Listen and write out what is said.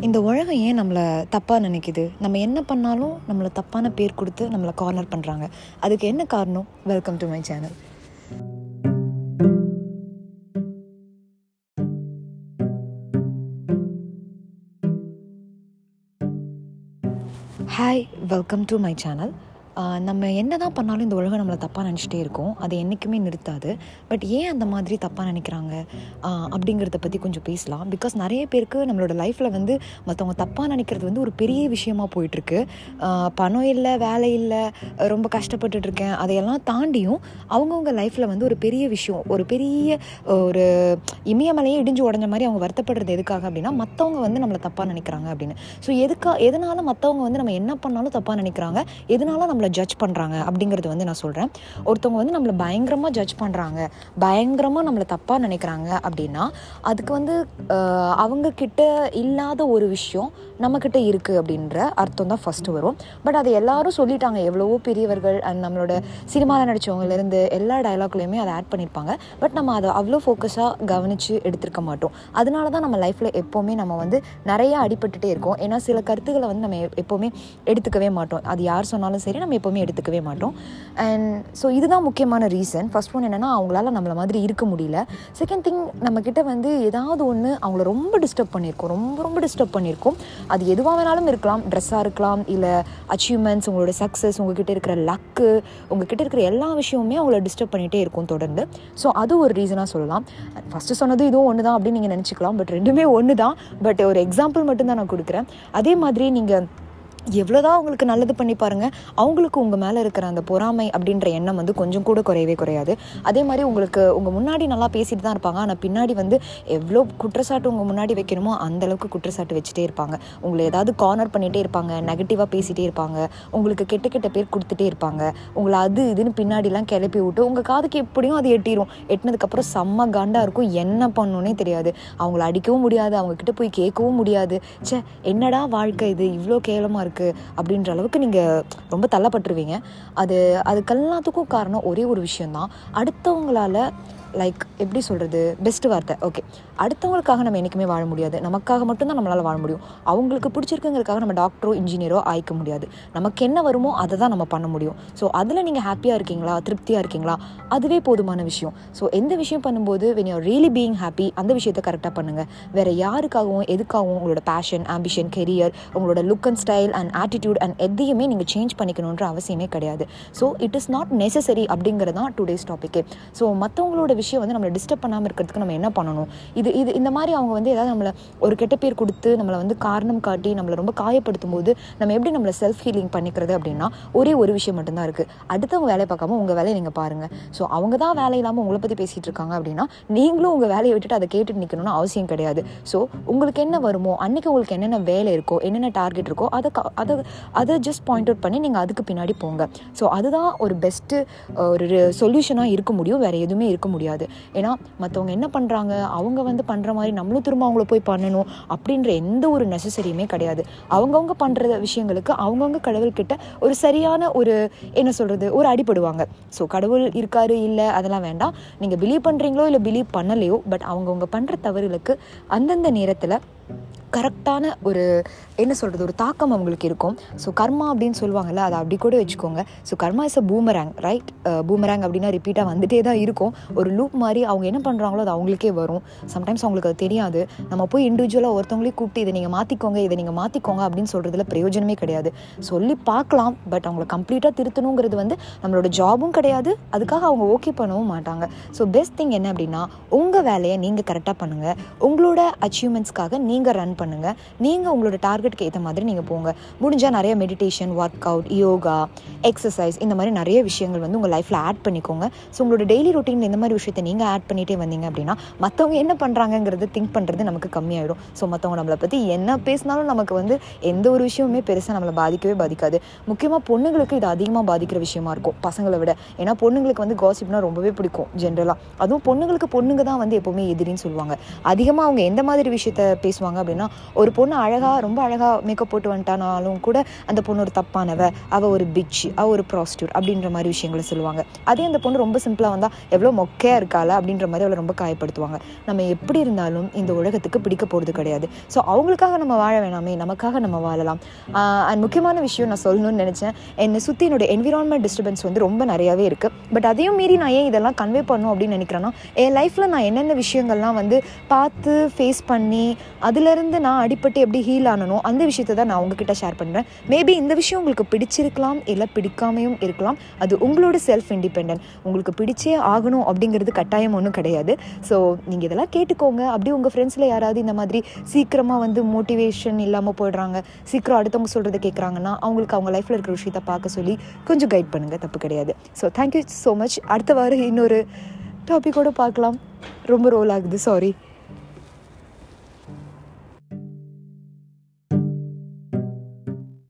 இந்த உலகம் ஏன் நம்மளை தப்பாக நினைக்குது? நம்ம என்ன பண்ணாலும் நம்மளை தப்பான பேர் கொடுத்து நம்மளை கார்னர் பண்ணுறாங்க அதுக்கு என்ன காரணம்? Welcome to my channel hi welcome to my channel நம்ம என்ன தான் பண்ணாலும் இந்த உலகம் நம்மளை தப்பாக நினச்சிட்டே இருக்கோம். அது என்றைக்குமே நிறுத்தாது. பட் ஏன் அந்த மாதிரி தப்பாக நினைக்கிறாங்க? அப்படிங்கிறத பற்றி கொஞ்சம் பேசலாம். பிகாஸ் நிறைய பேருக்கு நம்மளோட லைஃப்பில் வந்து மற்றவங்க தப்பாக நினைக்கிறது வந்து ஒரு பெரிய விஷயமா போயிட்டுருக்கு. பணம் இல்லை வேலை இல்லை ரொம்ப கஷ்டப்பட்டுட்ருக்கேன் அதையெல்லாம் தாண்டியும் அவங்கவுங்க லைஃப்பில் வந்து ஒரு பெரிய விஷயம் ஒரு பெரிய ஒரு இமயமலையே இடிஞ்சு உடஞ்ச மாதிரி அவங்க வருத்தப்படுறது எதுக்காக அப்படின்னா மற்றவங்க வந்து நம்மளை தப்பாக நினைக்கிறாங்க அப்படின்னு. ஸோ எதுக்காக எதனால மற்றவங்க வந்து நம்ம என்ன பண்ணாலும் தப்பாக நினைக்கிறாங்க? எதனால நம்ம நம்மளை ஜட்ஜ் பண்ணுறாங்க அப்படிங்கிறது வந்து நான் சொல்கிறேன் ஒருத்தவங்க வந்து நம்மளை பயங்கரமாக ஜட்ஜ் பண்ணுறாங்க பயங்கரமாக நம்மளை தப்பாக நினைக்கிறாங்க அப்படின்னா அதுக்கு வந்து அவங்கக்கிட்ட அவங்க இல்லாத ஒரு விஷயம் நம்மக்கிட்ட இருக்குது அப்படின்ற அர்த்தம் தான் ஃபஸ்ட்டு வரும். பட் அதை எல்லாரும் சொல்லிட்டாங்க. எவ்வளவோ பெரியவர்கள் அண்ட் நம்மளோட சினிமாவில் நடித்தவங்கலேருந்து எல்லா டைலாக்லேயுமே அதை ஆட் பண்ணியிருப்பாங்க. பட் நம்ம அதை அவ்வளோ ஃபோக்கஸாக கவனித்து எடுத்திருக்க மாட்டோம். அதனால தான் நம்ம லைஃப்பில் எப்போவுமே நம்ம வந்து நிறைய அடிபட்டுட்டே இருக்கோம். ஏன்னா சில கருத்துக்களை வந்து நம்ம எப்போவுமே எடுத்துக்கவே மாட்டோம். அது யார் சொன்னாலும் சரி நம்ம எப்போவுமே எடுத்துக்கவே மாட்டோம். அண்ட் ஸோ இதுதான் முக்கியமான ரீசன் ஃபஸ்ட் ஒன் என்னென்னா அவங்களால நம்மள மாதிரி இருக்க முடியல. செகண்ட் திங் நம்மக்கிட்ட வந்து ஏதாவது ஒன்று அவங்கள ரொம்ப டிஸ்டர்ப் பண்ணியிருக்கோம். ரொம்ப ரொம்ப டிஸ்டர்ப் பண்ணியிருக்கோம். அது எதுவாக வேணாலும் இருக்கலாம். ட்ரெஸ்ஸாக இருக்கலாம். இல்லை அச்சீவ்மெண்ட்ஸ் உங்களோட சக்ஸஸ் உங்ககிட்ட இருக்கிற லக்கு உங்ககிட்ட இருக்கிற எல்லா விஷயமுமே அவங்கள டிஸ்டர்ப் பண்ணிகிட்டே இருக்கும் தொடர்ந்து. ஸோ அது ஒரு ரீசனாக சொல்லலாம். ஃபஸ்ட்டு சொன்னது இதுவும் ஒன்று தான் அப்படின்னு நீங்கள் நினச்சிக்கலாம். பட் ரெண்டுமே ஒன்று தான் பட் ஒரு எக்ஸாம்பிள் மட்டும்தான் நான் கொடுக்குறேன். அதே மாதிரி நீங்கள் எவ்வளோதான் அவங்களுக்கு நல்லது பண்ணி பாருங்கள் அவங்களுக்கு உங்கள் மேலே இருக்கிற அந்த பொறாமை அப்படின்ற எண்ணம் வந்து கொஞ்சம் கூட குறையவே குறையாது. அதே மாதிரி உங்களுக்கு உங்கள் முன்னாடி நல்லா பேசிட்டு தான் இருப்பாங்க. ஆனால் பின்னாடி வந்து எவ்வளோ குற்றச்சாட்டு உங்கள் முன்னாடி வைக்கணுமோ அந்த அளவுக்கு குற்றச்சாட்டு வச்சுட்டே இருப்பாங்க. உங்களை ஏதாவது கார்னர் பண்ணிகிட்டே இருப்பாங்க நெகட்டிவாக பேசிகிட்டே இருப்பாங்க. உங்களுக்கு கெட்ட கெட்ட பேர் கொடுத்துட்டே இருப்பாங்க. உங்களை அது இதுன்னு பின்னாடிலாம் கிளப்பி விட்டு உங்கள் காதுக்கு எப்படியும் அது எட்டிடும் எட்டினதுக்கப்புறம் செம்ம காண்டாக இருக்கும். என்ன பண்ணணுன்னே தெரியாது. அவங்கள அடிக்கவும் முடியாது. அவங்கக்கிட்ட போய் கேட்கவும் முடியாது. ச்சே என்னடா வாழ்க்கை இது? இவ்வளோ கேவலமாக இருக்குது அப்படின்ற அளவுக்கு நீங்கள் ரொம்ப தள்ளப்பட்டுருவீங்க. அது அதுக்கெல்லாத்துக்கும் காரணம் ஒரே ஒரு விஷயந்தான் அடுத்தவங்களால லைக் எப்படி சொல்கிறது பெஸ்ட் வார்த்தை. ஓகே அடுத்தவங்களுக்காக நம்ம என்றைக்குமே வாழ முடியாது. நமக்காக மட்டும்தான் நம்மளால் வாழ முடியும். அவங்களுக்கு பிடிச்சிருக்குங்கிறதுக்காக நம்ம டாக்டரோ இன்ஜினியரோ ஆயிக்க முடியாது. நமக்கு என்ன வருமோ அதை தான் நம்ம பண்ண முடியும். ஸோ அதில் நீங்கள் ஹாப்பியாக இருக்கீங்களா? திருப்தியாக இருக்கீங்களா? அதுவே போதுமான விஷயம். ஸோ எந்த விஷயம் பண்ணும்போது when you're really being happy அந்த விஷயத்தை கரெக்டாக பண்ணுங்கள் வேறு யாருக்காகவும் எதுக்காகவும் உங்களோட பேஷன் ஆம்பிஷன் கெரியர் உங்களோட look and style and attitude and எதையுமே நீங்கள் சேஞ்ச் பண்ணிக்கணுன்ற அவசியமே கிடையாது. So it is not necessary அப்படிங்கிறது தான் டுடேஸ் டாப்பிக்கே ஸோ மற்றவங்களோட விஷயம் வந்து நம்மளை டிஸ்டர்ப் பண்ணாமல் இருக்கிறதுக்கு நம்ம என்ன பண்ணணும்? இது இது இந்த மாதிரி அவங்க வந்து ஏதாவது நம்மளை ஒரு கெட்ட பேர் கொடுத்து நம்மளை வந்து காரணம் காட்டி நம்மளை ரொம்ப காயப்படுத்தும் போது நம்ம எப்படி நம்மளை செல்ஃப் ஹீலிங் பண்ணிக்கிறது அப்படின்னா ஒரே ஒரு விஷயம் மட்டும்தான் இருக்குது அடுத்தவங்க வேலையை பார்க்காம உங்கள் வேலையை நீங்கள் பாருங்கள் ஸோ அவங்க தான் வேலை இல்லாமல் உங்களை பற்றி பேசிகிட்டு இருக்காங்க அப்படின்னா நீங்களும் உங்கள் வேலையை விட்டுட்டு அதை கேட்டுட்டு நிற்கணும்னு அவசியம் கிடையாது. ஸோ உங்களுக்கு என்ன வருமோ அன்னைக்கு உங்களுக்கு என்னென்ன வேலை இருக்கோ என்னென்ன டார்கெட் இருக்கோ அதை க- அதை அதை ஜஸ்ட் பாயிண்ட் அவுட் பண்ணி நீங்கள் அதுக்கு பின்னாடி போங்க. ஸோ அதுதான் ஒரு பெஸ்ட்டு ஒரு சொல்யூஷனாக இருக்க முடியும் வேறு எதுவுமே இருக்க முடியாது. ஏன்னா மற்றவங்க என்ன பண்ணுறாங்க அவங்க வந்து பண்ணுற மாதிரி நம்மளும் திரும்ப அவங்கள போய் பண்ணணும் அப்படின்ற எந்த ஒரு நெசசரியுமே கிடையாது. அவங்கவுங்க பண்ணுற விஷயங்களுக்கு அவங்கவுங்க கடவுள்கிட்ட ஒரு சரியான ஒரு என்ன சொல்கிறது ஒரு அடிபடுவாங்க. ஸோ கடவுள் இருக்காரு இல்லை அதெல்லாம் வேண்டாம். நீங்கள் பிலீவ் பண்ணுறீங்களோ இல்லை பிலீவ் பண்ணலையோ பட் அவங்கவுங்க பண்ணுற தவறுகளுக்கு அந்தந்த நேரத்தில் கரெக்டான ஒரு என்ன சொல்கிறது ஒரு தாக்கம் அவங்களுக்கு இருக்கும். ஸோ கர்மா அப்படின்னு சொல்லுவாங்கல்ல அதை அப்படி கூட வச்சுக்கோங்க. So karma is a boomerang right boomerang அப்படின்னா ரிப்பீட்டாக வந்துட்டே தான் இருக்கும். ஒரு லூப் மாதிரி அவங்க என்ன பண்ணுறாங்களோ அது அவங்களுக்கே வரும். சம்டைம்ஸ் அவங்களுக்கு அது தெரியாது. நம்ம போய் இண்டிவிஜுவலாக ஒருத்தவங்களையும் கூப்பிட்டு இதை நீங்கள் மாற்றிக்கோங்க இதை நீங்கள் மாற்றிக்கோங்க அப்படின்னு சொல்கிறதுல பிரயோஜனமே கிடையாது. சொல்லி பார்க்கலாம் பட் அவங்கள கம்ப்ளீட்டாக திருத்தணுங்கிறது வந்து நம்மளோட ஜாபும் கிடையாது. அதுக்காக அவங்க ஓகே பண்ணவும் மாட்டாங்க. ஸோ பெஸ்ட் திங் என்ன அப்படின்னா உங்கள் வேலையை நீங்கள் கரெக்டாக பண்ணுங்கள் உங்களோட அச்சீவ்மெண்ட்ஸ்க்காக நீங்கள் ரன் பண்ணுங்கள் நீங்கள் உங்களோட டார்கெட்டுக்கு ஏற்ற மாதிரி நீங்கள் போங்க. முடிஞ்சால் நிறைய meditation work out yoga exercise இந்த மாதிரி நிறைய விஷயங்கள் வந்து உங்கள் லைஃப்பில் ஆட் பண்ணிக்கோங்க. ஸோ உங்களோட டெய்லி ரொட்டீனில் இந்த மாதிரி விஷயத்தை நீங்கள் ஆட் பண்ணிகிட்டே வந்தீங்க அப்படின்னா மற்றவங்க என்ன பண்ணுறாங்கங்கிறது திங்க் பண்ணுறது நமக்கு கம்மியாயிடும். ஸோ மற்றவங்க நம்மளை பற்றி என்ன பேசினாலும் நமக்கு வந்து எந்த ஒரு விஷயமுமே பெருசாக நம்மளை பாதிக்கவே பாதிக்காது. முக்கியமாக பொண்ணுங்களுக்கு இது அதிகமாக பாதிக்கிற விஷயமா இருக்கும் பசங்களை விட. ஏன்னா பொண்ணுங்களுக்கு வந்து காசிப்னா ரொம்பவே பிடிக்கும் ஜென்ரலாக அதுவும் பொண்ணுங்களுக்கு பொண்ணுங்க தான் வந்து எப்போவுமே எதிரின்னு சொல்லுவாங்க. அதிகமாக அவங்க எந்த மாதிரி விஷயத்த பேசுவாங்க அப்படின்னா ஒரு பொண்ணு அழகாக ரொம்ப அழகாக மேக்கப் போட்டு வந்துட்டானாலும் கூட அந்த பொண்ணு ஒரு தப்பானவ அவள் ஒரு பிச் அவள் ஒரு ப்ராஸ்டியூட் அப்படின்ற மாதிரி விஷயங்களை சொல்லுவாங்க. அதே அந்த பொண்ணு ரொம்ப சிம்பிளாக வந்தால் எவ்வளோ மொக்கையாக இருக்காள? அப்படின்ற மாதிரி அவளை ரொம்ப காயப்படுத்துவாங்க. நம்ம எப்படி இருந்தாலும் இந்த உலகத்துக்கு பிடிக்க போகிறது கிடையாது. ஸோ அவங்களுக்காக நம்ம வாழ வேணாமே நமக்காக நம்ம வாழலாம். அண்ட் முக்கியமான விஷயம் நான் சொல்லணும்னு நினச்சேன் என்னை சுற்றி என்னோட என்விரான்மெண்ட் டிஸ்டர்பன்ஸ் வந்து ரொம்ப நிறையாவே இருக்குது பட் அதையும் மீறி நான் ஏன் இதெல்லாம் கன்வே பண்ணும் அப்படின்னு நினைக்கிறேன்னா என் லைஃப்பில் நான் என்னென்ன விஷயங்கள்லாம் வந்து பார்த்து ஃபேஸ் பண்ணி அதுலேருந்து நான் அடிப்பட்டு எப்படி ஹீல் ஆனனோ அந்த விஷயத்தை தான் நான் உங்ககிட்ட ஷேர் பண்ணுறேன் மேபி இந்த விஷயம் உங்களுக்கு பிடிச்சிருக்கலாம் இல்லை பிடிக்காமையும் இருக்கலாம். அது உங்களோட செல்ஃப் இண்டிபெண்ட் உங்களுக்கு பிடிச்சே ஆகணும் அப்படிங்கிறது கட்டாயம் ஒன்றும் கிடையாது. ஸோ நீங்கள் இதெல்லாம் கேட்டுக்கோங்க. அப்படியே உங்கள் ஃப்ரெண்ட்ஸில் யாராவது இந்த மாதிரி சீக்கிரமாக வந்து மோட்டிவேஷன் இல்லாமல் போயிடுறாங்க. சீக்கிரம் அடுத்தவங்க சொல்கிறத கேட்குறாங்கன்னா அவங்களுக்கு அவங்க லைஃப்பில் இருக்கிற விஷயத்தை பார்க்க சொல்லி கொஞ்சம் கைட் பண்ணுங்கள் தப்பு கிடையாது. ஸோ தேங்க்யூ ஸோ மச் அடுத்த வாரம் இன்னொரு டாப்பிக்கோடு பார்க்கலாம். ரொம்ப ரோல் ஆகுது. சாரி